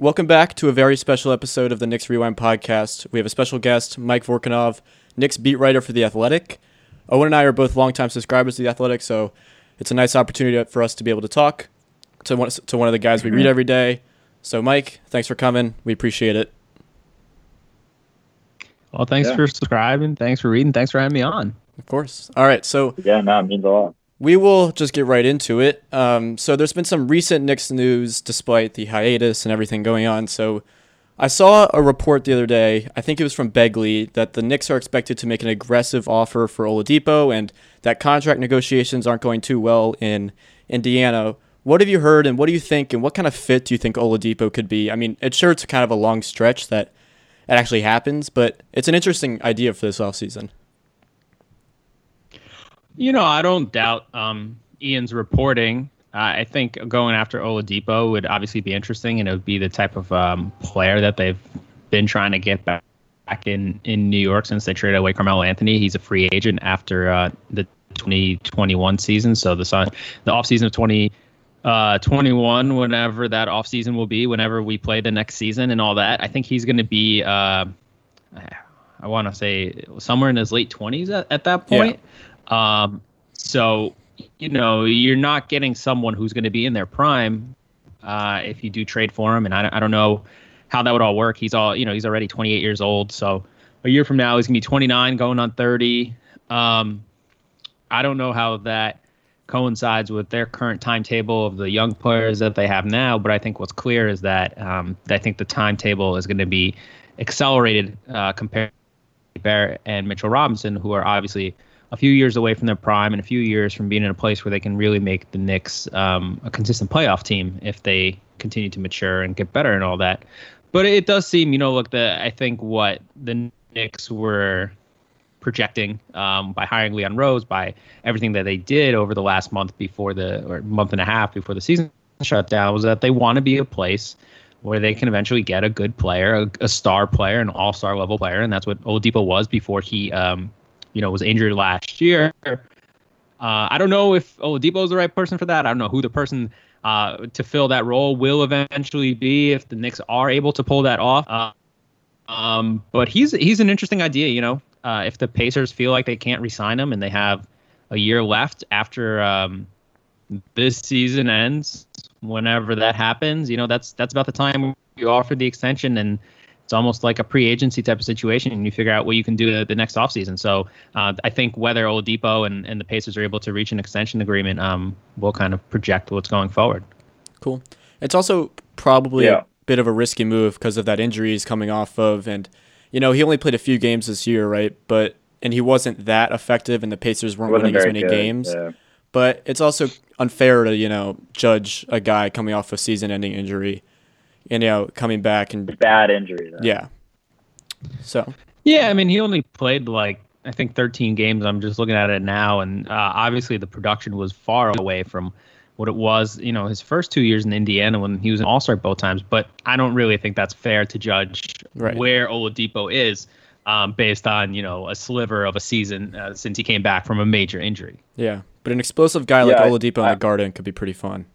Welcome back to a very special episode of the Knicks Rewind podcast. We have a special guest, Mike Vorkunov, Knicks beat writer for The Athletic. Owen and I are both longtime subscribers to The Athletic, so it's a nice opportunity for us to be able to talk to one, to one of the guys we read every day. So, Mike, thanks for coming. We appreciate it. Well, thanks Yeah. for subscribing. Thanks for reading. Thanks for having me on. Of course. All right, so Yeah, no, it means a lot. We will just get right into it. Um, so there's been some recent Knicks news despite the hiatus and everything going on. So I saw a report the other day, I think it was from Begley, that the Knicks are expected to make an aggressive offer for Oladipo and that contract negotiations aren't going too well in Indiana. What have you heard and what do you think and what kind of fit do you think Oladipo could be? I mean, it's sure it's kind of a long stretch that it actually happens, but it's an interesting idea for this offseason. You know, I don't doubt um, Ian's reporting. Uh, I think going after Oladipo would obviously be interesting, and it would be the type of um, player that they've been trying to get back, back in, in New York since they traded away Carmelo Anthony. He's a free agent after uh, the 2021 season, so the sun, the offseason of 20. Uh, 21, whenever that offseason will be, whenever we play the next season and all that. I think he's going to be, uh, I want to say, somewhere in his late 20s at, at that Yeah. Um, so, you know, you're not getting someone who's going to be in their prime uh, if you do trade for him. And I, I don't know how that would all work. He's all, you know, he's already 28 years old. So a year from now, he's going to be 29, going on 30. Um, I don't know how that coincides with their current timetable of the young players that they have now. But I think what's clear is that um, I think the timetable is going to be accelerated uh, compared to Barrett and Mitchell Robinson, who are obviously a few years away from their prime and a few years from being in a place where they can really make the Knicks um, a consistent playoff team if they continue to mature and get better and all that. But it does seem, you know, look, the I think what the Knicks were projecting um, by hiring Leon Rose, by everything that they did over the last month before the or month and a half before the season shut down, was that they want to be a place where they can eventually get a good player, a, a star player, an all-star level player, and that's what Oladipo was before he, um, you know, was injured last year. Uh, I don't know if Oladipo is the right person for that. I don't know who the person uh, to fill that role will eventually be if the Knicks are able to pull that off. Uh, um, but he's he's an interesting idea. You know, uh, if the Pacers feel like they can't re-sign him and they have a year left after um, this season ends, whenever that happens, you know, that's that's about the time you offer the extension and. It's almost like a pre-agency type of situation, and you figure out what you can do the, the next offseason. So uh, I think whether Oladipo and, and the Pacers are able to reach an extension agreement um, will kind of project what's going forward. Cool. It's also probably Yeah. a bit of a risky move because of that injury he's coming off of, and you know he only played a few games this year, right? But and he wasn't that effective, and the Pacers weren't winning as many good, games. yeah. But it's also unfair to you know judge a guy coming off a season-ending injury, and you know coming back and Bad injury. Though. yeah. So Yeah, I mean, he only played like I think 13 games. I'm just looking at it now, and uh, obviously the production was far away from what it was. You know, his first two years in Indiana when he was an All Star both times. But I don't really think that's fair to judge Right. where Oladipo is um, based on you know a sliver of a season uh, since he came back from a major injury. yeah, but an explosive guy like Yeah, I- Oladipo in I- the Garden could be pretty fun.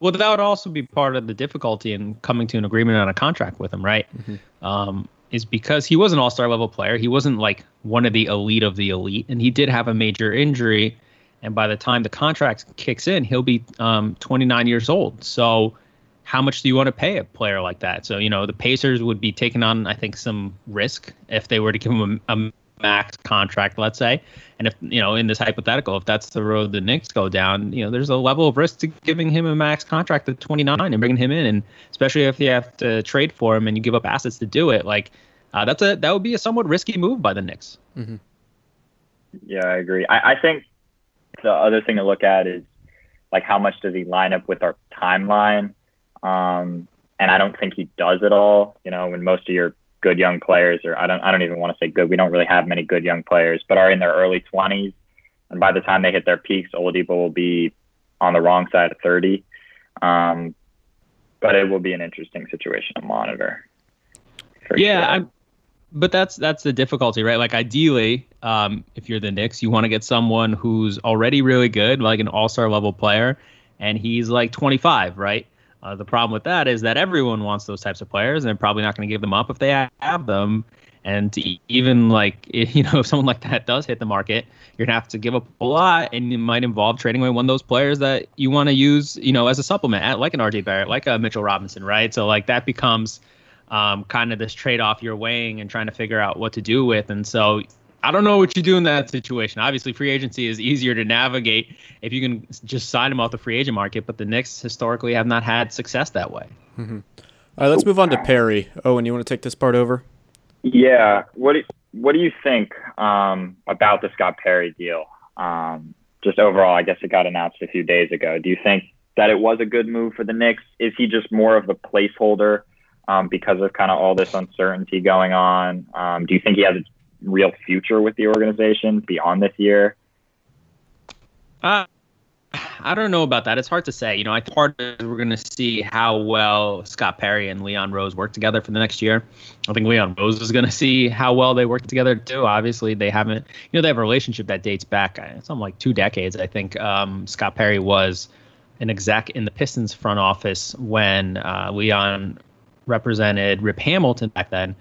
Well, that would also be part of the difficulty in coming to an agreement on a contract with him, right? Um, is because he was an all star level player. He wasn't like one of the elite of the elite, and he did have a major injury. And by the time the contract kicks in, he'll be um, 29 years old. So, how much do you want to pay a player like that? So, you know, the Pacers would be taking on, I think, some risk if they were to give him a, a max contract, let's say. And if, you know, in this hypothetical, if that's the road the Knicks go down, you know, there's a level of risk to giving him a max contract at 29 and bringing him in. And especially if you have to trade for him and you give up assets to do it, like, uh, that's a that would be a somewhat risky move by the Knicks. Yeah, I agree. I, I think the other thing to look at is like how much does he line up with our timeline? Um, and I don't think he does at all. You know, when most of your good young players, or I don't, I don't even want to say good. We don't really have many good young players, but are in their early twenties, and by the time they hit their peaks, Oladipo will be on the wrong side of thirty. Um, but it will be an interesting situation to monitor. Yeah, sure. I'm, but that's that's the difficulty, right? Like ideally, um, if you're the Knicks, you want to get someone who's already really good, like an All Star level player, and he's like 25, right? Uh, the problem with that is that everyone wants those types of players, and they're probably not going to give them up if they have them. And even like you know, if someone like that does hit the market, you're gonna have to give up a lot, and it might involve trading away one of those players that you want to use, you know, as a supplement, like an RJ Barrett, like a Mitchell Robinson, right? So like that becomes um, kind of this trade-off you're weighing and trying to figure out what to do with. And so I don't know what you do in that situation. Obviously, free agency is easier to navigate if you can just sign them off the free agent market, but the Knicks historically have not had success that way. Mm-hmm. All right, let's move on to Perry. Owen, you want to take this part over? Yeah. What do, what do you think um, about the Scott Perry deal? Um, just overall, I guess it got announced a few days ago. Do you think that it was a good move for the Knicks? Is he just more of a placeholder um, because of kind of all this uncertainty going on? Um, do you think he has a real future with the organization beyond this year? Uh, I don't know about that. It's hard to say. You know, I part we're going to see how well Scott Perry and Leon Rose work together for the next year. I think Leon Rose is going to see how well they work together too. Obviously, they haven't. You know, they have a relationship that dates back uh, something like two decades. I think um, Scott Perry was an exec in the Pistons front office when uh, Leon represented Rip Hamilton back then.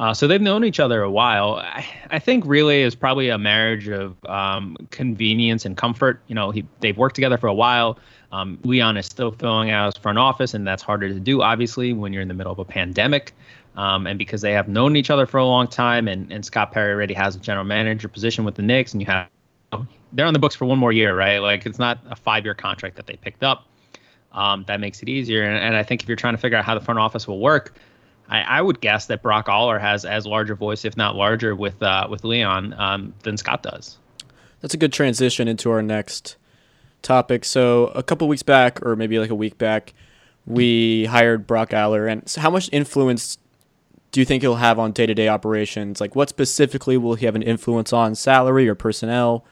Uh, so they've known each other a while. I, I think really is probably a marriage of um, convenience and comfort. You know, he, they've worked together for a while. Um, Leon is still filling out his front office, and that's harder to do, obviously, when you're in the middle of a pandemic. Um, and because they have known each other for a long time, and, and Scott Perry already has a general manager position with the Knicks, and you have they're on the books for one more year, right? Like it's not a five year contract that they picked up. Um, that makes it easier. And, and, I think if you're trying to figure out how the front office will work, I, I, would guess that Brock Aller has as large a voice, if not larger, with uh, with Leon um, than Scott does. That's a good transition into our next topic. So a couple weeks back, or maybe like a week back, we hired Brock Aller. And so how much influence do you think he'll have on day to day operations? Like, what specifically will he have an influence on? Salary or personnel?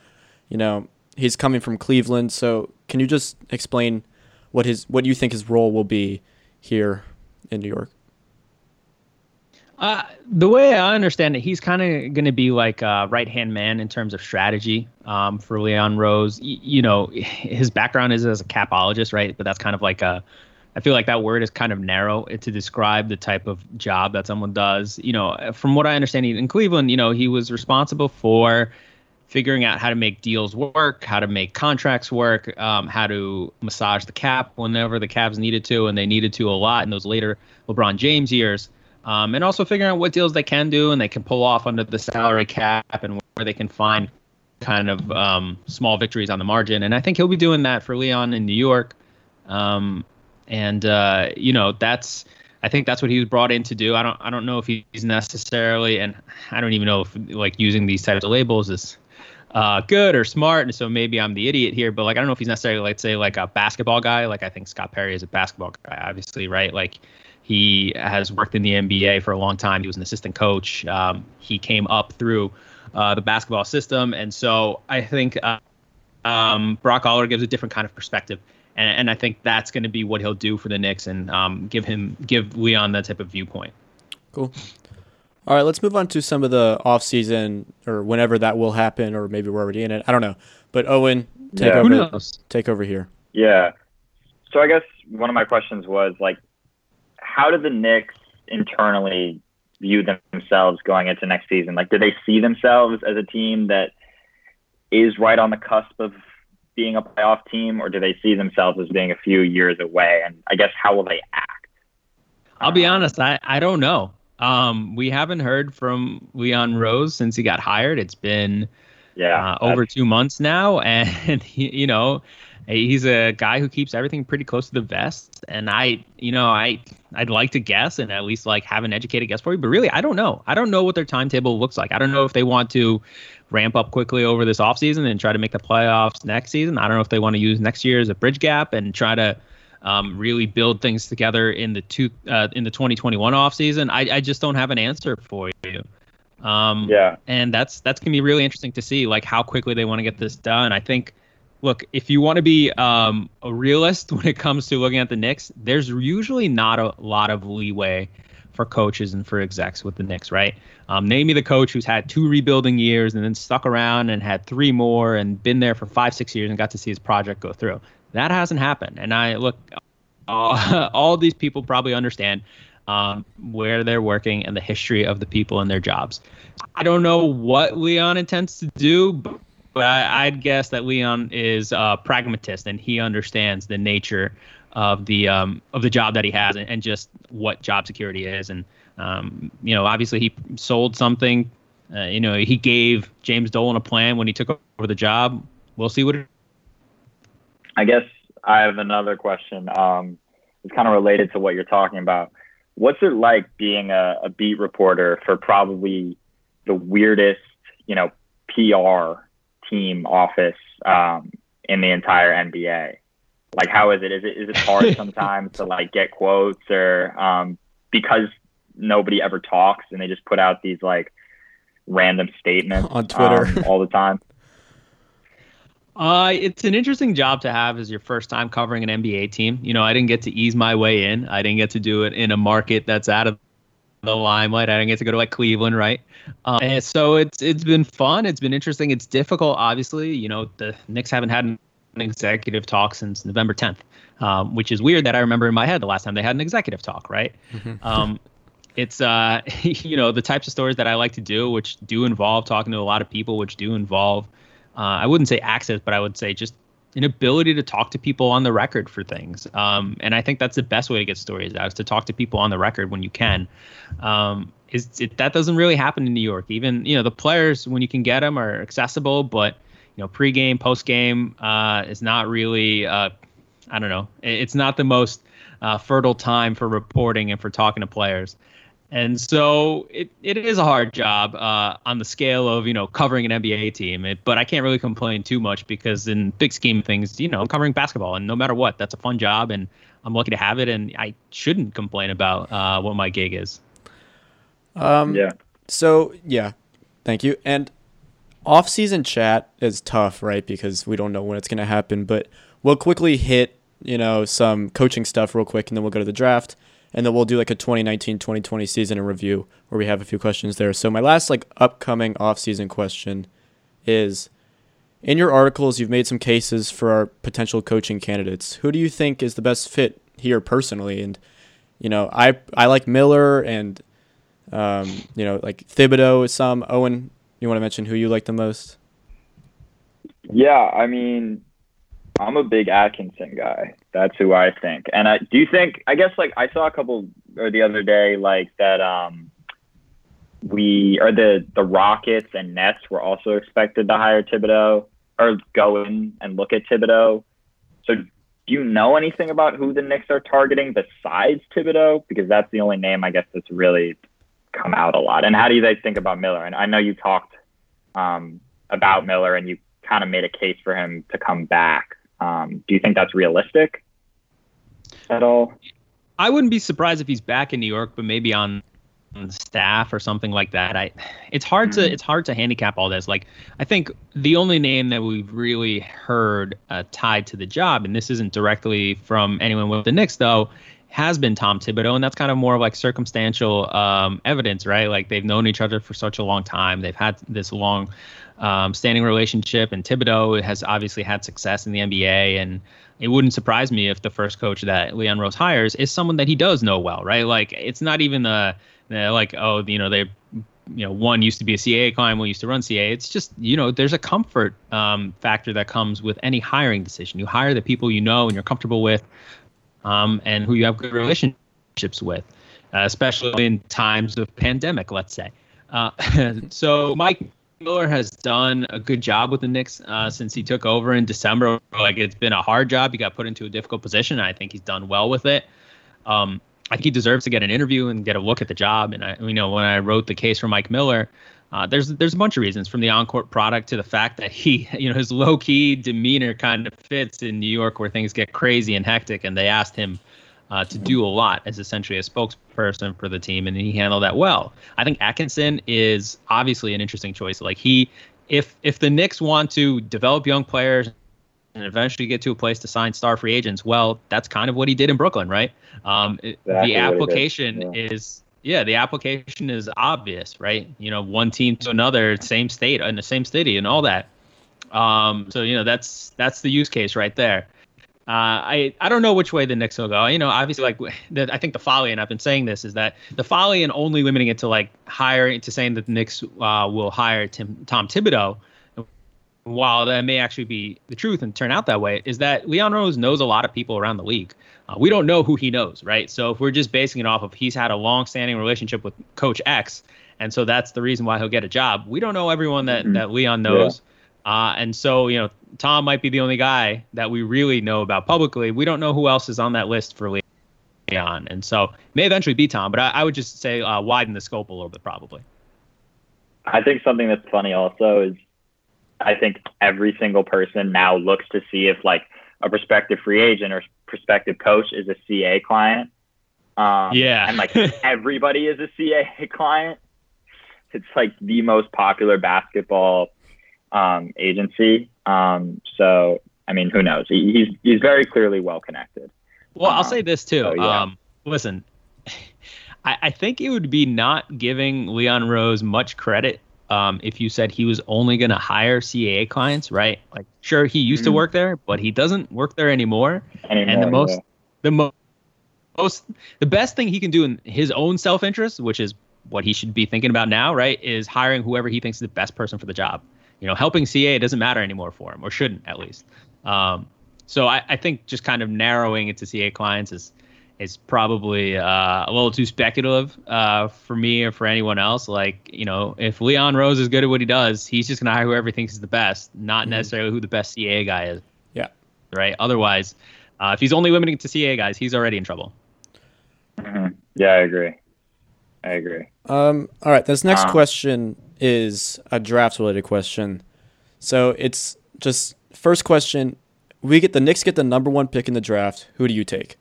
You know, he's coming from Cleveland, so can you just explain what his what you think his role will be here in New York? Uh, the way I understand it, he's kind of going to be like a right hand man in terms of strategy um, for Leon Rose. Y- you know, his background is as a capologist, right? But that's kind of like a, I feel like that word is kind of narrow to describe the type of job that someone does. You know, from what I understand, in Cleveland, you know, he was responsible for figuring out how to make deals work, how to make contracts work, um, how to massage the cap whenever the Cavs needed to, and they needed to a lot in those later LeBron James years um, and also figuring out what deals they can do and they can pull off under the salary cap and where they can find kind of um, small victories on the margin. And I think he'll be doing that for Leon in New York. Um, and uh, you know that's I think that's what he was brought in to do. I don't I don't know if he's necessarily and I don't even know if like using these types of labels is uh, good or smart. And so maybe I'm the idiot here, but like I don't know if he's necessarily like say like a basketball guy. Like I think Scott Perry is a basketball guy, obviously, right? Like he has worked in the NBA for a long time. He was an assistant coach. Um, he came up through uh, the basketball system, and so I think uh, um, Brock Aller gives a different kind of perspective, and, and I think that's going to be what he'll do for the Knicks and um, give him give Leon that type of viewpoint. Cool. All right, let's move on to some of the off season or whenever that will happen, or maybe we're already in it. I don't know. But Owen, take yeah. over. Take over here. Yeah. So I guess one of my questions was like, how do the Knicks internally view themselves going into next season? Like, do they see themselves as a team that is right on the cusp of being a playoff team, or do they see themselves as being a few years away? And I guess how will they act? I'll be honest, I, I don't know. Um, we haven't heard from Leon Rose since he got hired. It's been yeah uh, over two months now, and he, you know he's a guy who keeps everything pretty close to the vest. And I, you know, I I'd like to guess and at least like have an educated guess for you, but really I don't know. I don't know what their timetable looks like. I don't know if they want to ramp up quickly over this offseason and try to make the playoffs next season. I don't know if they want to use next year as a bridge gap and try to um, really build things together in the two uh, in the 2021 offseason. I, I just don't have an answer for you. Um, yeah, and that's that's gonna be really interesting to see like how quickly they want to get this done. I think look, if you want to be um, a realist when it comes to looking at the Knicks, there's usually not a lot of leeway for coaches and for execs with the Knicks, right? Um, name me the coach who's had two rebuilding years and then stuck around and had three more and been there for five, six years and got to see his project go through. That hasn't happened. And I look, all, all these people probably understand um, where they're working and the history of the people and their jobs. I don't know what Leon intends to do, but, but I, would guess that Leon is a pragmatist and he understands the nature of the um, of the job that he has and, and just what job security is. And um, you know, obviously he sold something. Uh, you know, he gave James Dolan a plan when he took over the job. We'll see what. It- I guess I have another question. Um, it's kind of related to what you're talking about. What's it like being a, a beat reporter for probably the weirdest, you know, PR team office um, in the entire NBA? Like, how is it? Is it is it hard sometimes to like get quotes or um, because nobody ever talks and they just put out these like random statements on Twitter um, all the time? Uh, it's an interesting job to have as your first time covering an NBA team. You know, I didn't get to ease my way in. I didn't get to do it in a market that's out of the limelight. I didn't get to go to like Cleveland, right? Um, and so it's it's been fun. It's been interesting. It's difficult, obviously. You know, the Knicks haven't had an executive talk since November 10th, um, which is weird that I remember in my head the last time they had an executive talk, right? Mm-hmm. Um, it's uh, you know the types of stories that I like to do, which do involve talking to a lot of people, which do involve uh, I wouldn't say access, but I would say just an ability to talk to people on the record for things. Um, and I think that's the best way to get stories out is to talk to people on the record when you can. Um, is it, that doesn't really happen in New York. Even you know the players when you can get them are accessible, but you know pregame, postgame uh, is not really. Uh, I don't know. It's not the most uh, fertile time for reporting and for talking to players. And so it, it is a hard job uh, on the scale of, you know, covering an NBA team. It, but I can't really complain too much because in big scheme of things, you know, I'm covering basketball and no matter what, that's a fun job and I'm lucky to have it. And I shouldn't complain about uh, what my gig is. Um, yeah. So, yeah, thank you. And off-season chat is tough, right? Because we don't know when it's going to happen. But we'll quickly hit, you know, some coaching stuff real quick and then we'll go to the draft and then we'll do like a 2019-2020 season in review where we have a few questions there. So my last like upcoming off-season question is in your articles you've made some cases for our potential coaching candidates. Who do you think is the best fit here personally and you know, I I like Miller and um, you know, like Thibodeau is some. Owen, you want to mention who you like the most? Yeah, I mean, I'm a big Atkinson guy. That's who I think. And I do you think I guess like I saw a couple or the other day like that um we or the the Rockets and Nets were also expected to hire Thibodeau or go in and look at Thibodeau. So do you know anything about who the Knicks are targeting besides Thibodeau? Because that's the only name I guess that's really come out a lot. And how do you guys think about Miller? And I know you talked um, about Miller and you kind of made a case for him to come back. Um, do you think that's realistic at all? I wouldn't be surprised if he's back in New York, but maybe on, staff or something like that. I, it's hard mm-hmm. to it's hard to handicap all this. Like I think the only name that we've really heard uh, tied to the job, and this isn't directly from anyone with the Knicks though, has been Tom Thibodeau, and that's kind of more of like circumstantial um, evidence, right? Like they've known each other for such a long time. They've had this long um, standing relationship, and Thibodeau has obviously had success in the NBA. And it wouldn't surprise me if the first coach that Leon Rose hires is someone that he does know well, right? Like it's not even the, the like oh you know they you know one used to be a CAA client, one used to run CAA. It's just you know there's a comfort um, factor that comes with any hiring decision. You hire the people you know and you're comfortable with, um, and who you have good relationships with, uh, especially in times of pandemic, let's say. Uh, so Mike Miller has done a good job with the Knicks uh, since he took over in December. Like it's been a hard job. He got put into a difficult position. I think he's done well with it. Um, I think he deserves to get an interview and get a look at the job. And I, you know, when I wrote the case for Mike Miller, uh, there's there's a bunch of reasons from the on-court product to the fact that he, you know, his low-key demeanor kind of fits in New York where things get crazy and hectic. And they asked him uh, to do a lot as essentially a spokesperson for the team, and he handled that well. I think Atkinson is obviously an interesting choice. Like he, if if the Knicks want to develop young players and eventually get to a place to sign star free agents, well, that's kind of what he did in Brooklyn, right? Um, exactly the application yeah. is yeah, the application is obvious, right? You know, one team to another, same state in the same city, and all that. Um, so you know that's that's the use case right there. Uh, I I don't know which way the Knicks will go. You know, obviously, like the, I think the folly, and I've been saying this, is that the folly and only limiting it to like hiring to saying that the Knicks uh, will hire Tim, Tom Thibodeau, while that may actually be the truth and turn out that way, is that Leon Rose knows a lot of people around the league. Uh, we don't know who he knows, right? So if we're just basing it off of he's had a long-standing relationship with Coach X, and so that's the reason why he'll get a job. We don't know everyone that mm-hmm. that Leon knows. Yeah. Uh, and so, you know, Tom might be the only guy that we really know about publicly. We don't know who else is on that list for Leon. And so may eventually be Tom, but I, I would just say uh, widen the scope a little bit, probably. I think something that's funny also is I think every single person now looks to see if like a prospective free agent or prospective coach is a CA client. Um, yeah. and like everybody is a CA client. It's like the most popular basketball um, agency. Um, so I mean, who knows? He, he's he's very clearly well connected. Well, I'll say this too. So, yeah. Um, listen, I, I think it would be not giving Leon Rose much credit um, if you said he was only going to hire CAA clients, right? Like, sure, he used mm-hmm. to work there, but he doesn't work there anymore. anymore and the most, yeah. the mo- most, the best thing he can do in his own self interest, which is what he should be thinking about now, right, is hiring whoever he thinks is the best person for the job you know, helping CA doesn't matter anymore for him, or shouldn't at least. Um, so I, I, think just kind of narrowing it to CA clients is is probably uh, a little too speculative uh, for me or for anyone else. Like, you know, if Leon Rose is good at what he does, he's just gonna hire whoever thinks is the best, not mm-hmm. necessarily who the best CA guy is. Yeah. Right. Otherwise, uh, if he's only limiting it to CA guys, he's already in trouble. Mm-hmm. Yeah, I agree. I agree. Um, all right. This next um, question is a draft related question. So it's just first question. We get the Knicks get the number one pick in the draft. Who do you take?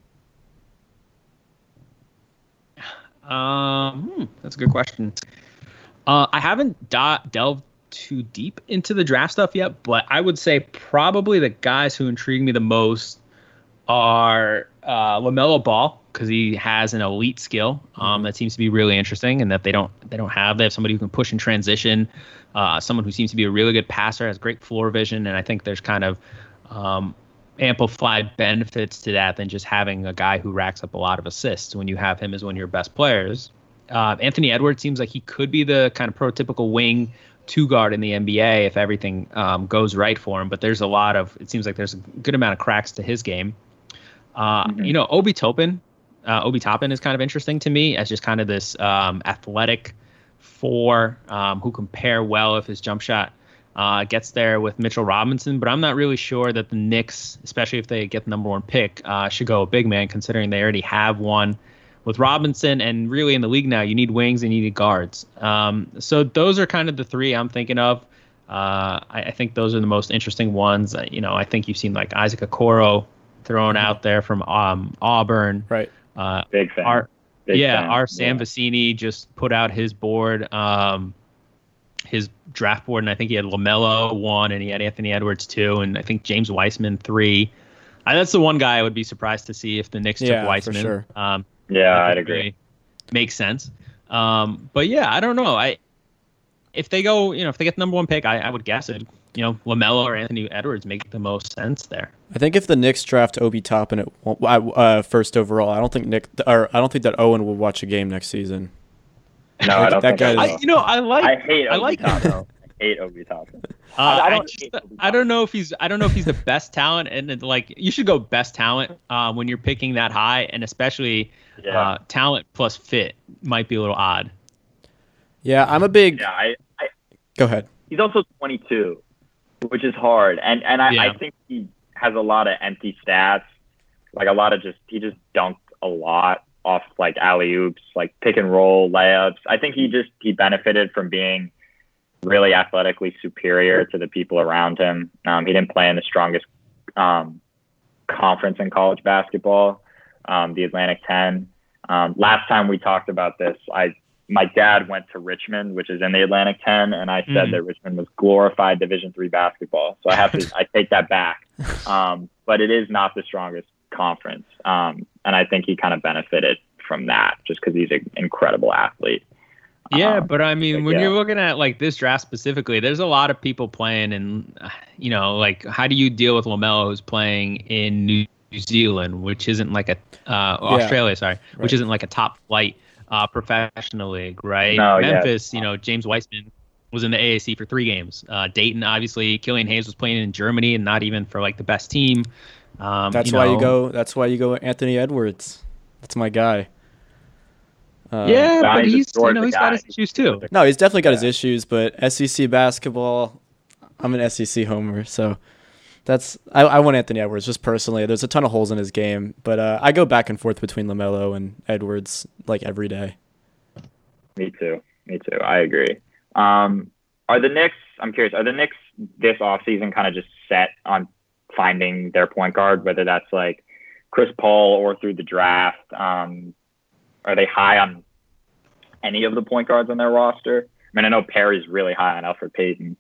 Um, hmm, that's a good question. Uh, I haven't da- delved too deep into the draft stuff yet, but I would say probably the guys who intrigue me the most are uh, Lamelo Ball because he has an elite skill um, mm-hmm. that seems to be really interesting, and that they don't they don't have. They have somebody who can push and transition, uh, someone who seems to be a really good passer, has great floor vision, and I think there's kind of um, amplified benefits to that than just having a guy who racks up a lot of assists when you have him as one of your best players. Uh, Anthony Edwards seems like he could be the kind of prototypical wing two guard in the NBA if everything um, goes right for him. But there's a lot of it seems like there's a good amount of cracks to his game. Uh, mm-hmm. You know, Obi Toppin, uh, Obi Toppin is kind of interesting to me as just kind of this um, athletic four um, who can pair well if his jump shot uh, gets there with Mitchell Robinson. But I'm not really sure that the Knicks, especially if they get the number one pick, uh, should go a big man considering they already have one with Robinson. And really in the league now, you need wings and you need guards. Um, so those are kind of the three I'm thinking of. Uh, I, I, think those are the most interesting ones. Uh, you know, I think you've seen like Isaac Okoro thrown mm-hmm. out there from um, Auburn. Right. Uh, Big fan. Our, Big yeah, fan. our Sam yeah. Vecenie just put out his board, um, his draft board, and I think he had Lamelo one, and he had Anthony Edwards two, and I think James Wiseman three. Uh, that's the one guy I would be surprised to see if the Knicks yeah, took Wiseman. For sure. Um, yeah, I'd agree. Makes sense. Um, but yeah, I don't know. I if they go, you know, if they get the number one pick, I, I would guess it you know, Lamelo or Anthony Edwards make the most sense there. I think if the Knicks draft Obi Toppin at uh, first overall, I don't think Nick or I don't think that Owen will watch a game next season. No, I don't think that guy. Is, I, you know, I like. I hate. Obi I like. Toppin. I hate Obi Toppin. Uh, I, don't. I, just, I don't know if he's. I don't know if he's the best talent, and like you should go best talent uh, when you're picking that high, and especially yeah. uh, talent plus fit might be a little odd. Yeah, I'm a big. Yeah, I, I. Go ahead. He's also 22 which is hard. And and I, yeah. I think he has a lot of empty stats, like a lot of just he just dunked a lot off like alley oops, like pick and roll layups. I think he just he benefited from being really athletically superior to the people around him. Um, he didn't play in the strongest um, conference in college basketball, um, the Atlantic 10. Um, last time we talked about this, I my dad went to Richmond, which is in the Atlantic 10, and I said mm. that Richmond was glorified Division three basketball. So I have to I take that back. Um, but it is not the strongest conference, um, and I think he kind of benefited from that just because he's an incredible athlete. Yeah, um, but I mean, but when yeah. you're looking at like this draft specifically, there's a lot of people playing, and you know, like how do you deal with Lamelo who's playing in New Zealand, which isn't like a uh, Australia, sorry, Right. which isn't like a top flight uh, professional league, right? No, yeah. Memphis, you know, James Wiseman was in the AAC for three games. Uh, Dayton, obviously, Killian Hayes was playing in Germany and not even for like the best team. Um, That's you why know, you go. That's why you go Anthony Edwards. That's my guy. Um, Yeah, but he's a he's you know he's got his issues too. No, he's definitely got his issues, but SEC basketball, I'm an SEC homer, so that's I, I want Anthony Edwards just personally. There's a ton of holes in his game, but uh, I go back and forth between Lamelo and Edwards like every day. Me too. Me too. I agree. Um, are the Knicks? I'm curious. Are the Knicks this offseason kind of just set on finding their point guard, whether that's like Chris Paul or through the draft? Um, are they high on any of the point guards on their roster? I mean, I know Perry's really high on Elfrid Payton,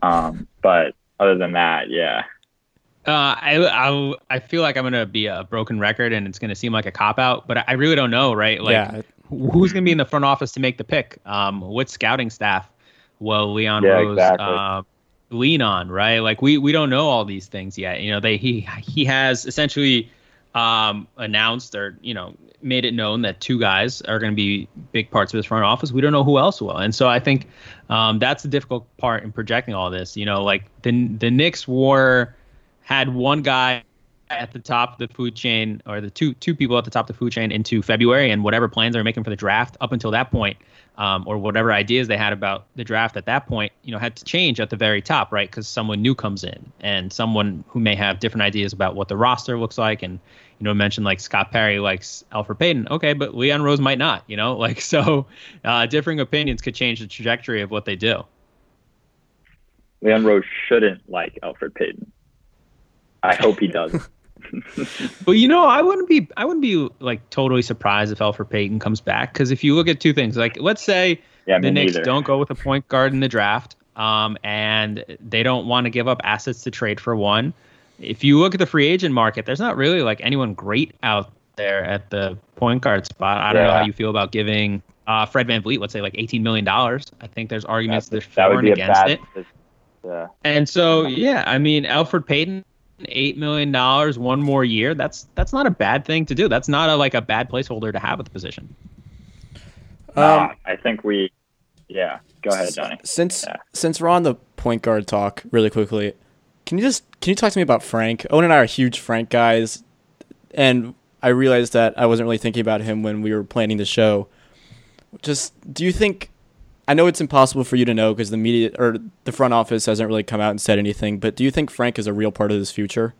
um, but other than that, yeah. Uh, I, I I feel like I'm gonna be a broken record, and it's gonna seem like a cop out, but I really don't know, right? Like, yeah, who's gonna be in the front office to make the pick? Um, what scouting staff will Leon Yeah, Rose exactly. uh, lean on? Right? Like, we we don't know all these things yet. You know, they he he has essentially um announced or you know made it known that two guys are going to be big parts of his front office. We don't know who else will, and so I think um, that's the difficult part in projecting all this. You know, like the the Knicks were had one guy at the top of the food chain, or the two two people at the top of the food chain into February, and whatever plans they were making for the draft up until that point, um, or whatever ideas they had about the draft at that point, you know, had to change at the very top, right? Because someone new comes in, and someone who may have different ideas about what the roster looks like, and you know, mentioned like Scott Perry likes Elfrid Payton, okay, but Leon Rose might not, you know, like so, uh, differing opinions could change the trajectory of what they do. Leon Rose shouldn't like Elfrid Payton. I hope he does. But you know, I wouldn't be I wouldn't be like totally surprised if Elfrid Payton comes back because if you look at two things, like let's say Yeah, the Knicks neither. don't go with a point guard in the draft, um, and they don't want to give up assets to trade for one. If you look at the free agent market, there's not really like anyone great out there at the point guard spot. I don't know how you feel about giving uh, Fred VanVleet, let's say like 18 million dollars. I think there's arguments that, there's for and against bad. it. Yeah. And so, yeah, I mean, Elfrid Payton, eight million dollars, one more year. That's that's not a bad thing to do. That's not a like a bad placeholder to have at the position. Nah, Um, I think we. Yeah. Go ahead, Johnny. Since Yeah. since we're on the point guard talk, really quickly, can you just can you talk to me about Frank? Owen and I are huge Frank guys, and I realized that I wasn't really thinking about him when we were planning the show. Just do you think? I know it's impossible for you to know because the media or the front office hasn't really come out and said anything. But do you think Frank is a real part of this future?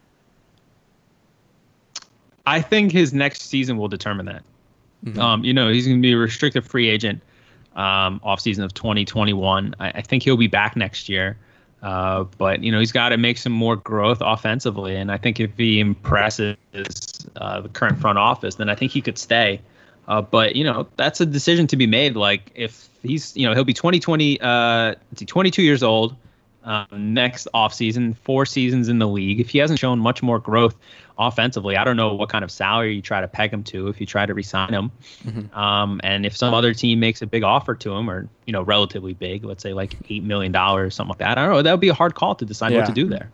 I think his next season will determine that. Mhm. Um, you know, he's going to be a restricted free agent um, off season of 2021. I, I think he'll be back next year. Uh, but you know he's got to make some more growth offensively, and I think if he impresses uh, the current front office, then I think he could stay. Uh, but you know that's a decision to be made. Like if he's you know he'll be 2020 uh, let's see, 22 years old um, next offseason, four seasons in the league. If he hasn't shown much more growth offensively, I don't know what kind of salary you try to peg him to if you try to resign him. Mhm. Um, and if some other team makes a big offer to him, or you know, relatively big, let's say like eight million dollars, or something like that. I don't know. That would be a hard call to decide Yeah. what to do there.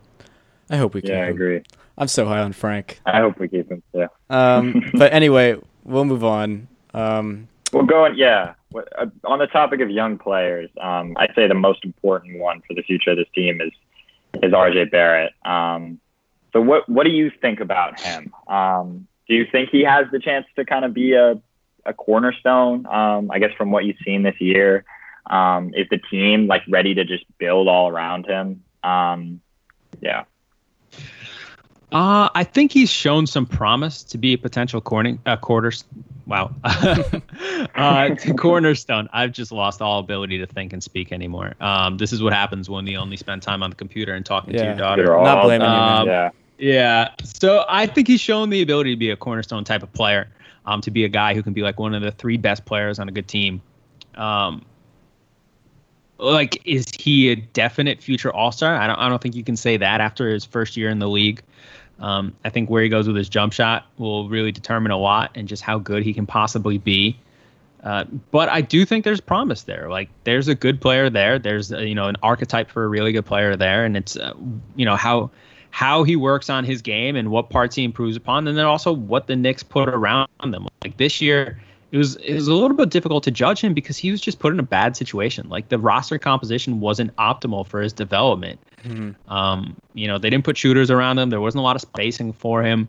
I hope we can. Yeah, I agree. I'm so high on Frank. I hope we keep him. Yeah. Um, but anyway, we'll move on. Um, Well, going yeah. Uh, On the topic of young players, um, I'd say the most important one for the future of this team is is RJ Barrett. Um, so what what do you think about him? Um, do you think he has the chance to kind of be a a cornerstone? Um, I guess from what you've seen this year, um, is the team like ready to just build all around him? Um, yeah. Uh, I think he's shown some promise to be a potential corning, uh, quarters. Wow. uh, to cornerstone. I've just lost all ability to think and speak anymore. Um, this is what happens when you only spend time on the computer and talking to your daughter. They're not all- blaming you, man. Um, Yeah. Yeah. So I think he's shown the ability to be a cornerstone type of player, um, to be a guy who can be like one of the three best players on a good team. Um, like, is he a definite future All Star? I don't. I don't think you can say that after his first year in the league. Um, I think where he goes with his jump shot will really determine a lot, and just how good he can possibly be. Uh, but I do think there's promise there. Like there's a good player there. There's uh, you know an archetype for a really good player there, and it's uh, you know how how he works on his game and what parts he improves upon, and then also what the Knicks put around them. Like this year, it was it was a little bit difficult to judge him because he was just put in a bad situation. Like the roster composition wasn't optimal for his development. Mm-hmm. Um, you know, they didn't put shooters around him. There wasn't a lot of spacing for him.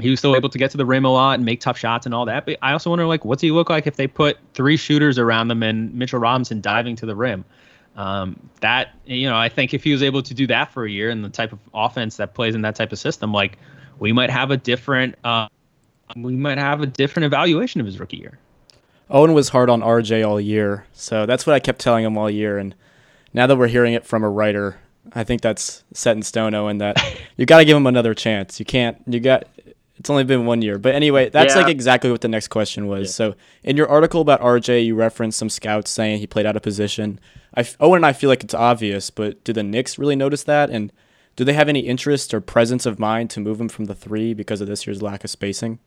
He was still able to get to the rim a lot and make tough shots and all that. But I also wonder, like, what's he look like if they put three shooters around them and Mitchell Robinson diving to the rim? Um, that you know, I think if he was able to do that for a year and the type of offense that plays in that type of system, like we might have a different uh, we might have a different evaluation of his rookie year. Owen was hard on RJ all year, so that's what I kept telling him all year. And now that we're hearing it from a writer, I think that's set in stone, Owen. That you got to give him another chance. You can't. You got. It's only been one year, but anyway, that's yeah. like exactly what the next question was. Yeah. So, in your article about RJ, you referenced some scouts saying he played out of position. I, Owen and I feel like it's obvious, but do the Knicks really notice that? And do they have any interest or presence of mind to move him from the three because of this year's lack of spacing?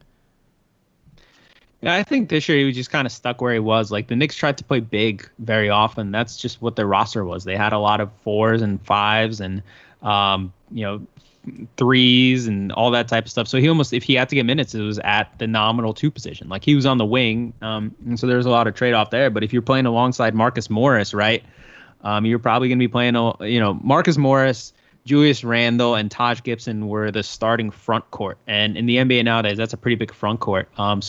Yeah, I think this year he was just kind of stuck where he was. Like the Knicks tried to play big very often. That's just what their roster was. They had a lot of fours and fives and um, you know threes and all that type of stuff. So he almost, if he had to get minutes, it was at the nominal two position. Like he was on the wing, um, and so there's a lot of trade off there. But if you're playing alongside Marcus Morris, right, um, you're probably going to be playing, you know, Marcus Morris, Julius Randle, and Taj Gibson were the starting front court. And in the NBA nowadays, that's a pretty big front court. Um,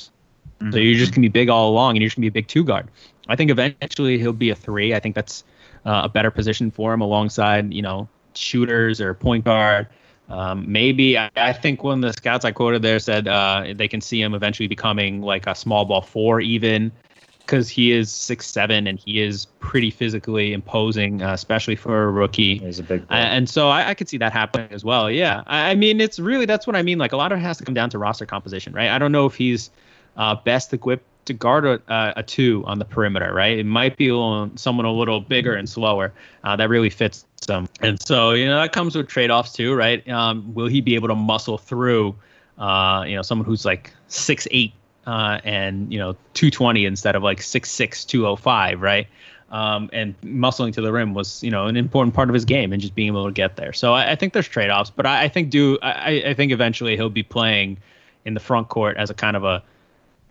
mm-hmm. you're just going to be big all along, and you're just going to be a big two guard. I think eventually he'll be a three. I think that's uh, a better position for him alongside, you know, shooters or point guard. Um, maybe I, I, think one of the scouts I quoted there said uh, they can see him eventually becoming like a small ball four, even because he is six seven and he is pretty physically imposing, uh, especially for a rookie. He's a big. And so I, I, could see that happening as well. Yeah, I, I, mean it's really that's what I mean. Like a lot of it has to come down to roster composition, right? I don't know if he's uh, best equipped to guard a, a, two on the perimeter, right? It might be someone a little bigger and slower uh, that really fits them. And so, you know, that comes with trade offs too, right? Um, will he be able to muscle through, uh, you know, someone who's like six eight uh, and, you know, 220 instead of like six six two oh five, right? Um, and muscling to the rim was, you know, an important part of his game and just being able to get there. So I, I think there's trade offs, but I, I, think do I, I think eventually he'll be playing in the front court as a kind of a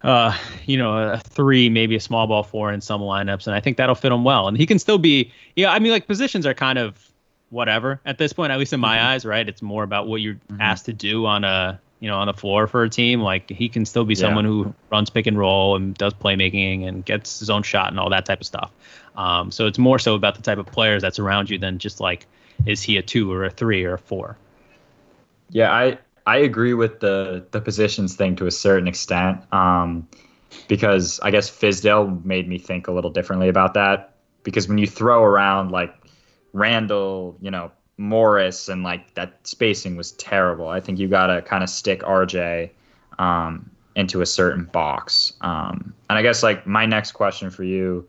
uh, you know, a three, maybe a small ball four in some lineups, and I think that'll fit him well. And he can still be, yeah. I mean, like positions are kind of whatever at this point, at least in my mm-hmm. eyes, right? It's more about what you're mm-hmm. asked to do on a, you know, on the floor for a team. Like he can still be yeah. someone who runs pick and roll and does playmaking and gets his own shot and all that type of stuff. Um, so it's more so about the type of players that's around you than just like, is he a two or a three or a four? Yeah, I I agree with the the positions thing to a certain extent, um, because I guess Fizdale made me think a little differently about that. Because when you throw around like Randle, you know Morris, and like that spacing was terrible. I think you got to kind of stick RJ um, into a certain box. Um, and I guess like my next question for you,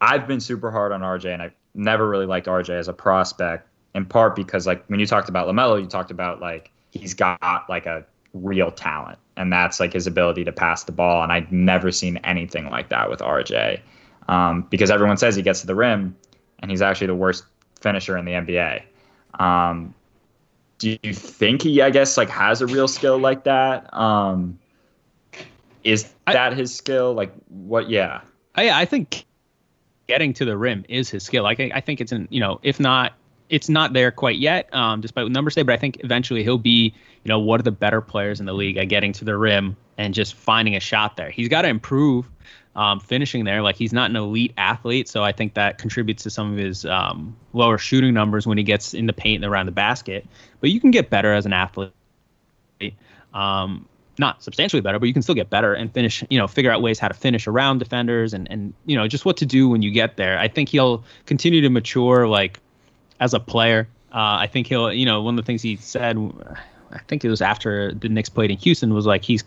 I've been super hard on RJ, and I've never really liked RJ as a prospect. In part because like when you talked about Lamelo, you talked about like he's got like a real talent, and that's like his ability to pass the ball. And I've never seen anything like that with RJ, um, because everyone says he gets to the rim, and he's actually the worst finisher in the NBA. Um, do you think he, I guess, like has a real skill like that? Um, is that I, his skill? Like what? Yeah. I, I think getting to the rim is his skill. Like I, I think it's an you know if not it's not there quite yet, um, despite what numbers say. But I think eventually he'll be, you know, one of the better players in the league at getting to the rim and just finding a shot there. He's got to improve um, finishing there. Like he's not an elite athlete, so I think that contributes to some of his um, lower shooting numbers when he gets in the paint and around the basket. But you can get better as an athlete. Um, not substantially better, but you can still get better and finish, you know, figure out ways how to finish around defenders and, and, you know, just what to do when you get there. I think he'll continue to mature like as a player. Uh, I think he'll, you know, one of the things he said, I think it was after the Knicks played in Houston, was like he's,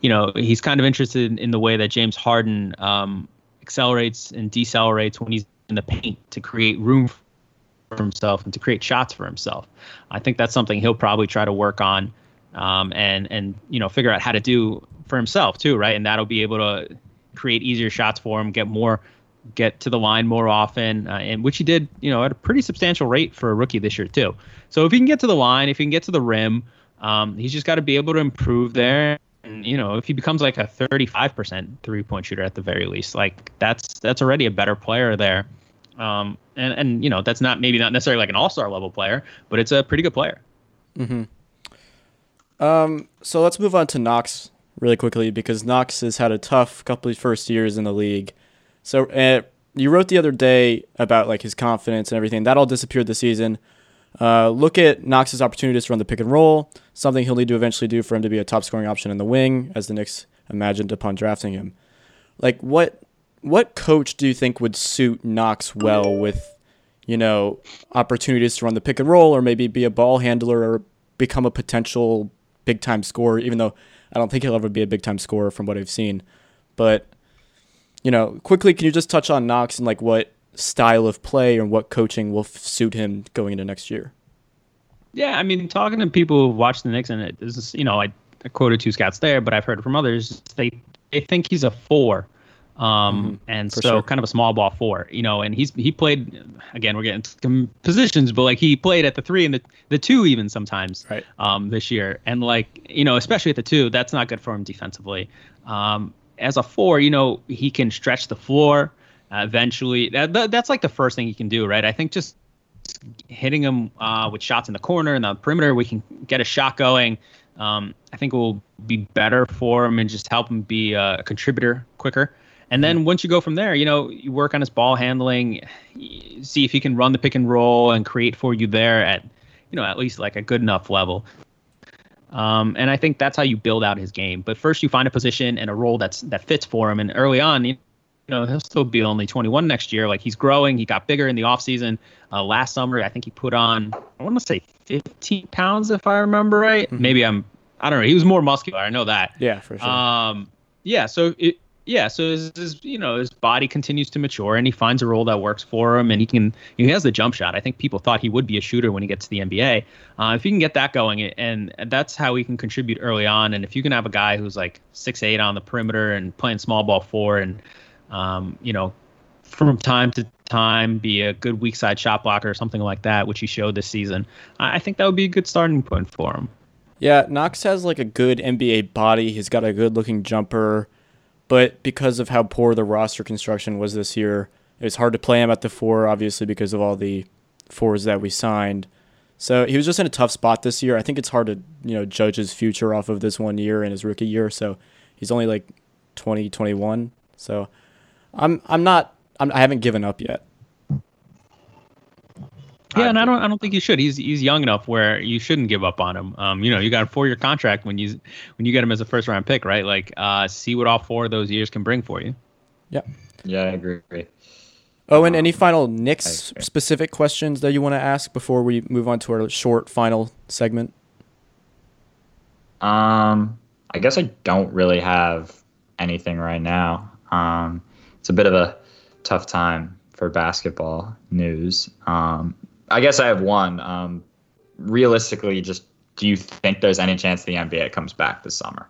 you know, he's kind of interested in the way that James Harden um, accelerates and decelerates when he's in the paint to create room for himself and to create shots for himself. I think that's something he'll probably try to work on um, and and you know figure out how to do for himself too, right? And that'll be able to create easier shots for him, get more get to the line more often, uh, and which he did, you know, at a pretty substantial rate for a rookie this year too. So if he can get to the line, if he can get to the rim, um, he's just got to be able to improve there. And, you know, if he becomes like a 35% three-point shooter at the very least, like that's that's already a better player there. Um, and and you know, that's not maybe not necessarily like an all-star level player, but it's a pretty good player. Mm-hmm. Um, so let's move on to Knox really quickly because Knox has had a tough couple of first years in the league. So uh, you wrote the other day about like his confidence and everything. That all disappeared this season. Uh, look at Knox's opportunities to run the pick and roll, something he'll need to eventually do for him to be a top scoring option in the wing, as the Knicks imagined upon drafting him. Like what what coach do you think would suit Knox well with, you know, opportunities to run the pick and roll or maybe be a ball handler or become a potential big time scorer, even though I don't think he'll ever be a big time scorer from what I've seen. But, you know, quickly, can you just touch on Knox and like what style of play or what coaching will f- suit him going into next year? Yeah, I mean, talking to people who watch the Knicks, and it is, you know, I, I quoted two scouts there, but I've heard from others, they, they think he's a four. Um, mm-hmm, and so sure. kind of a small ball four, you know, and he's he played again. We're getting some positions, but like he played at the three and the the two even sometimes. Right. Um, this year, and like you know, especially at the two, that's not good for him defensively. Um, as a four, you know, he can stretch the floor. Uh, eventually, that, that, that's like the first thing he can do, right? I think just hitting him uh, with shots in the corner and the perimeter, we can get a shot going. Um, I think it will be better for him and just help him be a contributor quicker. And then once you go from there, you know, you work on his ball handling, see if he can run the pick and roll and create for you there at, you know, at least like a good enough level. Um, and I think that's how you build out his game. But first, you find a position and a role that's that fits for him. And early on, you know, he'll still be only 21 next year. Like he's growing. He got bigger in the offseason. Uh, last summer, I think he put on, I want to say 15 pounds, if I remember right. Mm-hmm. Maybe I'm, I don't know. He was more muscular. I know that. Yeah, for sure. Um, yeah. So it, yeah, so his, his, you know his body continues to mature and he finds a role that works for him and he can he has the jump shot. I think people thought he would be a shooter when he gets to the NBA. Uh, if you can get that going and that's how he can contribute early on. And if you can have a guy who's like six eight on the perimeter and playing small ball four and um, you know from time to time be a good weak side shot blocker or something like that, which he showed this season, I think that would be a good starting point for him. Yeah, Knox has like a good NBA body. He's got a good looking jumper. But because of how poor the roster construction was this year, it was hard to play him at the four, obviously, because of all the fours that we signed. So he was just in a tough spot this year. I think it's hard to, you know, judge his future off of this one year and his rookie year. So he's only like 20, 21. So I'm I'm not I'm, I haven't given up yet. Yeah, and I don't I don't think you should. He's he's young enough where you shouldn't give up on him. Um, you know, you got a four year contract when you when you get him as a first round pick, right? Like, uh, see what all four of those years can bring for you. Yeah. Yeah, I agree. Oh, and any final Knicks specific questions that you want to ask before we move on to our short final segment? Um, I guess I don't really have anything right now. Um, it's a bit of a tough time for basketball news. Um, I guess I have one. Um, realistically, just do you think there's any chance the NBA comes back this summer?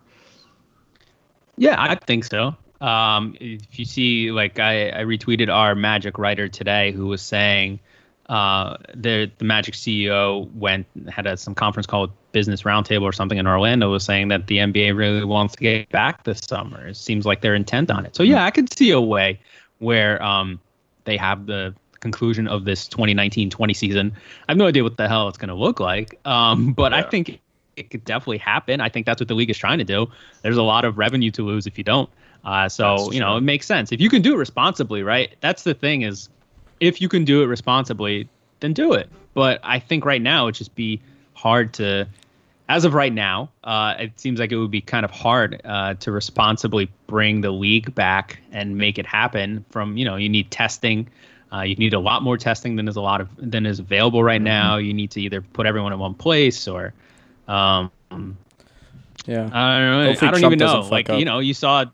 Yeah, I think so. Um, if you see, like I, I retweeted our Magic writer today, who was saying uh, the the Magic CEO went had a, some conference call Business Roundtable or something in Orlando, was saying that the NBA really wants to get back this summer. It seems like they're intent on it. So yeah, I could see a way where um, they have the conclusion of this 2019-20 season. I have no idea what the hell it's going to look like, um, but yeah. I think it could definitely happen. I think that's what the league is trying to do. There's a lot of revenue to lose if you don't. Uh, so you know it makes sense if you can do it responsibly, right? That's the thing is, if you can do it responsibly, then do it. But I think right now it just be hard to, as of right now, uh, it seems like it would be kind of hard uh, to responsibly bring the league back and make it happen. From you know you need testing. Uh, you need a lot more testing than is a lot of than is available right mm-hmm. now. You need to either put everyone in one place or, um, yeah, I don't know. Hopefully I don't Trump even know. Like up. you know, you saw,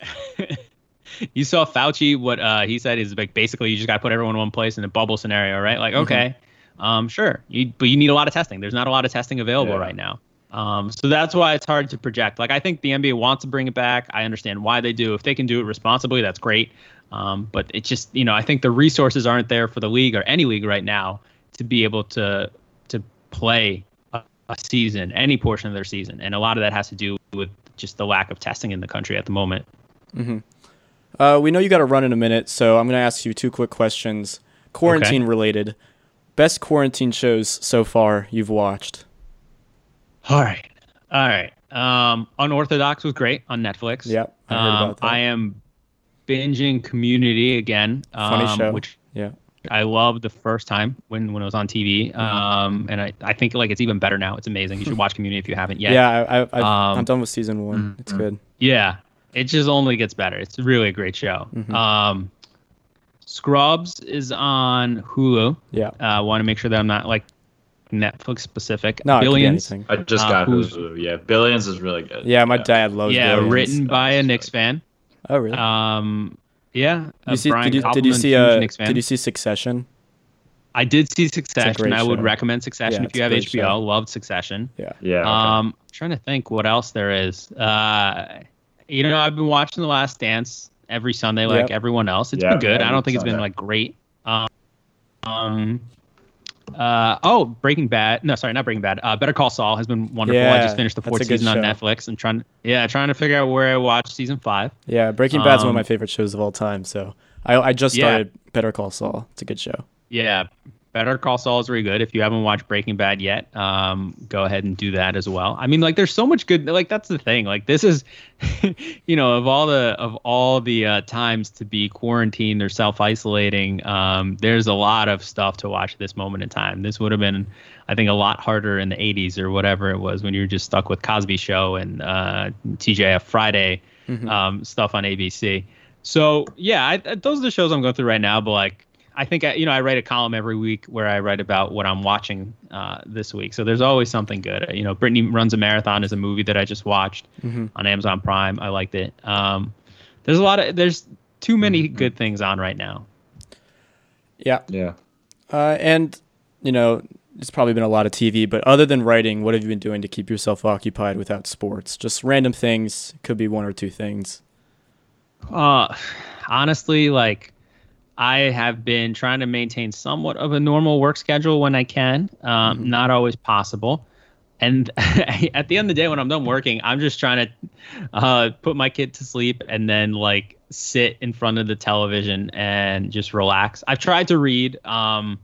you saw Fauci. What uh, he said is like basically you just got to put everyone in one place in a bubble scenario, right? Like okay, mm-hmm. um, sure, you, but you need a lot of testing. There's not a lot of testing available yeah. right now. Um, so that's why it's hard to project. Like I think the NBA wants to bring it back. I understand why they do. If they can do it responsibly, that's great. Um, but it just, you know, I think the resources aren't there for the league or any league right now to be able to to play a, a season, any portion of their season, and a lot of that has to do with just the lack of testing in the country at the moment. Mm-hmm. Uh, we know you got to run in a minute, so I'm going to ask you two quick questions, quarantine okay. related. Best quarantine shows so far you've watched? All right, all right. Um, Unorthodox was great on Netflix. Yep, I heard um, about that. I am binging Community again. Funny um, show. Which yeah. I loved the first time when, when it was on TV. Um, and I, I think like it's even better now. It's amazing. You should watch Community if you haven't yet. Yeah, I, I, um, I'm done with season one. Mm-hmm. It's good. Yeah, it just only gets better. It's really a great show. Mm-hmm. Um, Scrubs is on Hulu. Yeah. I uh, want to make sure that I'm not like Netflix specific. No, Billions. I just uh, got Hulu. Yeah, Billions is really good. Yeah, my yeah. dad loves. Yeah, Billions. written by a Knicks fan. Oh really? Um, yeah. You see, did, you, did you see uh, Did you see Succession? I did see Succession. I would show. recommend Succession yeah, if you have HBO. Show. Loved Succession. Yeah. Yeah. Okay. Um, I'm trying to think what else there is. Uh, you know, I've been watching The Last Dance every Sunday, like yep. everyone else. It's been good. I don't think Sunday. it's been like great. Um, um, uh, oh, Breaking Bad. No, sorry, not Breaking Bad. Uh, Better Call Saul has been wonderful. Yeah, I just finished the fourth season on Netflix. I'm trying, yeah, trying to figure out where I watched season five. Yeah, Breaking Bad's um, one of my um, favorite shows of all time. So I, I just started yeah. Better Call Saul. It's a good show. Yeah, Better Call Saul is very good. If you haven't watched Breaking Bad yet, um, go ahead and do that as well. I mean, like, there's so much good. Like, that's the thing. Like, this is, you know, of all the of all the uh, times to be quarantined or self isolating, um, there's a lot of stuff to watch at this moment in time. This would have been, I think, a lot harder in the 80s or whatever it was when you were just stuck with Cosby Show and uh, TGIF Friday mm-hmm. um, stuff on ABC. So yeah, I, those are the shows I'm going through right now. But like, I think I, you know I write a column every week where I write about what I'm watching uh, this week. So there's always something good. You know, Brittany runs a marathon is a movie that I just watched mm-hmm. on Amazon Prime. I liked it. Um, there's a lot of there's too many mm-hmm. good things on right now. Yeah. Yeah. Uh, and you know, it's probably been a lot of TV, but other than writing, what have you been doing to keep yourself occupied without sports? Just random things. Could be one or two things. Uh, honestly, like I have been trying to maintain somewhat of a normal work schedule when I can. Um, mm-hmm. Not always possible. And at the end of the day, when I'm done working, I'm just trying to uh, put my kid to sleep and then like sit in front of the television and just relax. I've tried to read, um,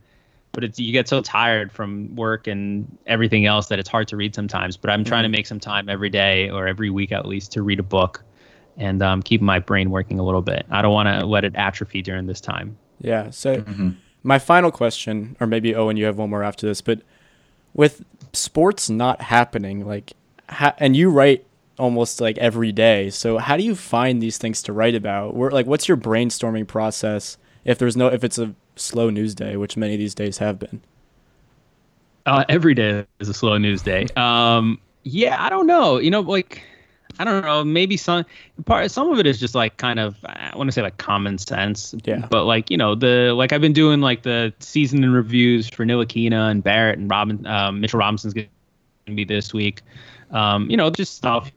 but it's you get so tired from work and everything else that it's hard to read sometimes. But I'm mm-hmm. trying to mm-hmm. make some time every day or every week at least to read a book and um, keep my brain working a little bit. I don't want to let it atrophy during this time. Yeah. So mm-hmm. my final question, or maybe Owen, you have one more after this, but with sports not happening, like, ha- and you write almost like every day. So how do you find these things to write about? Where, like, what's your brainstorming process if there's no if it's a slow news day, which many of these days have been? Uh, every day is a slow news day. Um, yeah, I don't know. You know, like I don't know. Maybe some part. Some of it is just like kind of. I want to say like common sense. Yeah. But like you know the like I've been doing like the season and reviews for Ntilikina and Barrett and Robin. Um, Mitchell Robinson's gonna be this week. Um, you know, just stuff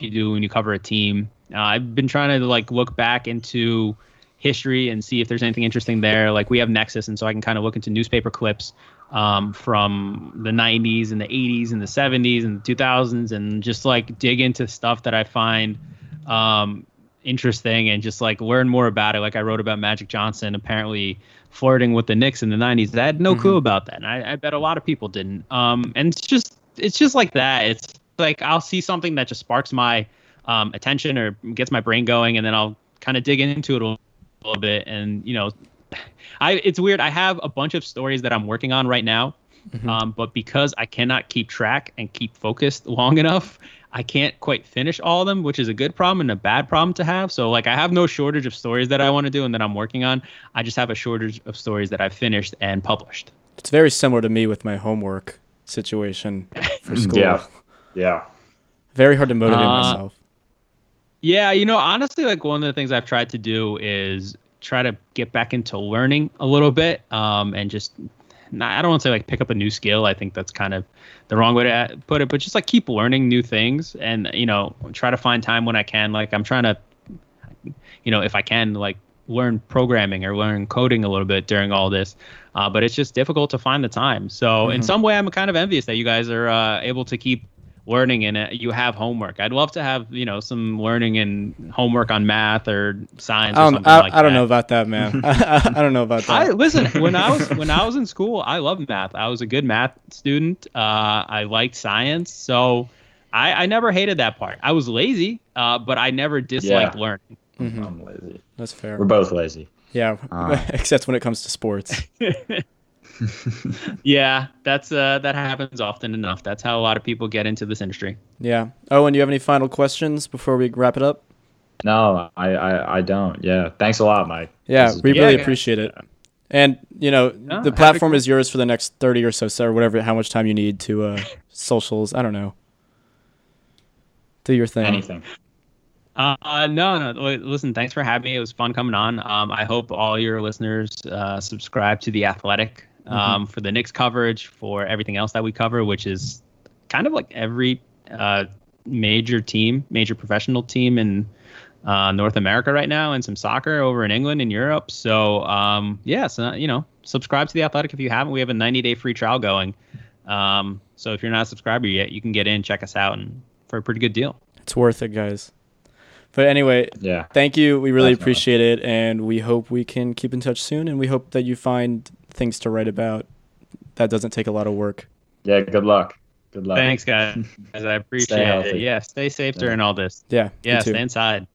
you do when you cover a team. Uh, I've been trying to like look back into history and see if there's anything interesting there. Like we have Nexis, and so I can kind of look into newspaper clips um, from the 90s and the 80s and the 70s and the 2000s and just like dig into stuff that I find um, interesting and just like learn more about it. Like I wrote about Magic Johnson apparently flirting with the Knicks in the 90s. I had no mm-hmm. clue about that. And I, I, bet a lot of people didn't. Um, and it's just, it's just like that. It's like I'll see something that just sparks my um, attention or gets my brain going and then I'll kind of dig into it a little bit and, you know, I it's weird. I have a bunch of stories that I'm working on right now, mm-hmm. um, but because I cannot keep track and keep focused long enough, I can't quite finish all of them, which is a good problem and a bad problem to have. So like I have no shortage of stories that I want to do and that I'm working on. I just have a shortage of stories that I've finished and published. It's very similar to me with my homework situation for school. yeah. Yeah. Very hard to motivate uh, myself. Yeah, you know, honestly, like one of the things I've tried to do is try to get back into learning a little bit um, and just not, I don't want to say like pick up a new skill. I think that's kind of the wrong way to put it, but just like keep learning new things and you know try to find time when I can. Like I'm trying to, you know, if I can like learn programming or learn coding a little bit during all this. Uh, but it's just difficult to find the time. So in Mhm. some way, I'm kind of envious that you guys are uh, able to keep learning and you have homework. I'd love to have you know some learning and homework on math or science. Or I don't, something I, like I don't that. know about that, man. I, I don't know about I that. listen when I was when I was in school, I loved math. I was a good math student. Uh, I liked science, so I, I never hated that part. I was lazy, uh, but I never disliked Yeah. learning. Mhm, I'm lazy. That's fair. We're both lazy. Yeah, Uh. except when it comes to sports. Yeah, that's uh, that happens often enough. That's how a lot of people get into this industry. Yeah. Oh, and you have any final questions before we wrap it up? No, I, I, I don't. Yeah. Thanks a lot, Mike. Yeah, we Yeah, really guys. appreciate it. And you know, No, the platform to- is yours for the next thirty or so, so or whatever, how much time you need to uh, socials. I don't know. Do your thing. anything. Uh, uh, no, no. Listen, thanks for having me. It was fun coming on. Um, I hope all your listeners uh, subscribe to the Athletic um, for the Knicks coverage, for everything else that we cover, which is kind of like every uh, major team, major professional team in uh, North America right now, and some soccer over in England and Europe. So, um, yeah, so you know, subscribe to the Athletic if you haven't. We have a 90-day free trial going. Um, so if you're not a subscriber yet, you can get in, check us out, and for a pretty good deal. It's worth it, guys. But anyway, Yeah. thank you. We really Definitely. appreciate it, and we hope we can keep in touch soon. And we hope that you find things to write about. That doesn't take a lot of work. Yeah. Good luck. Good luck. Thanks, guys. I appreciate it. Yeah, stay safe Yeah. during all this. Yeah. Yeah, too. stay inside.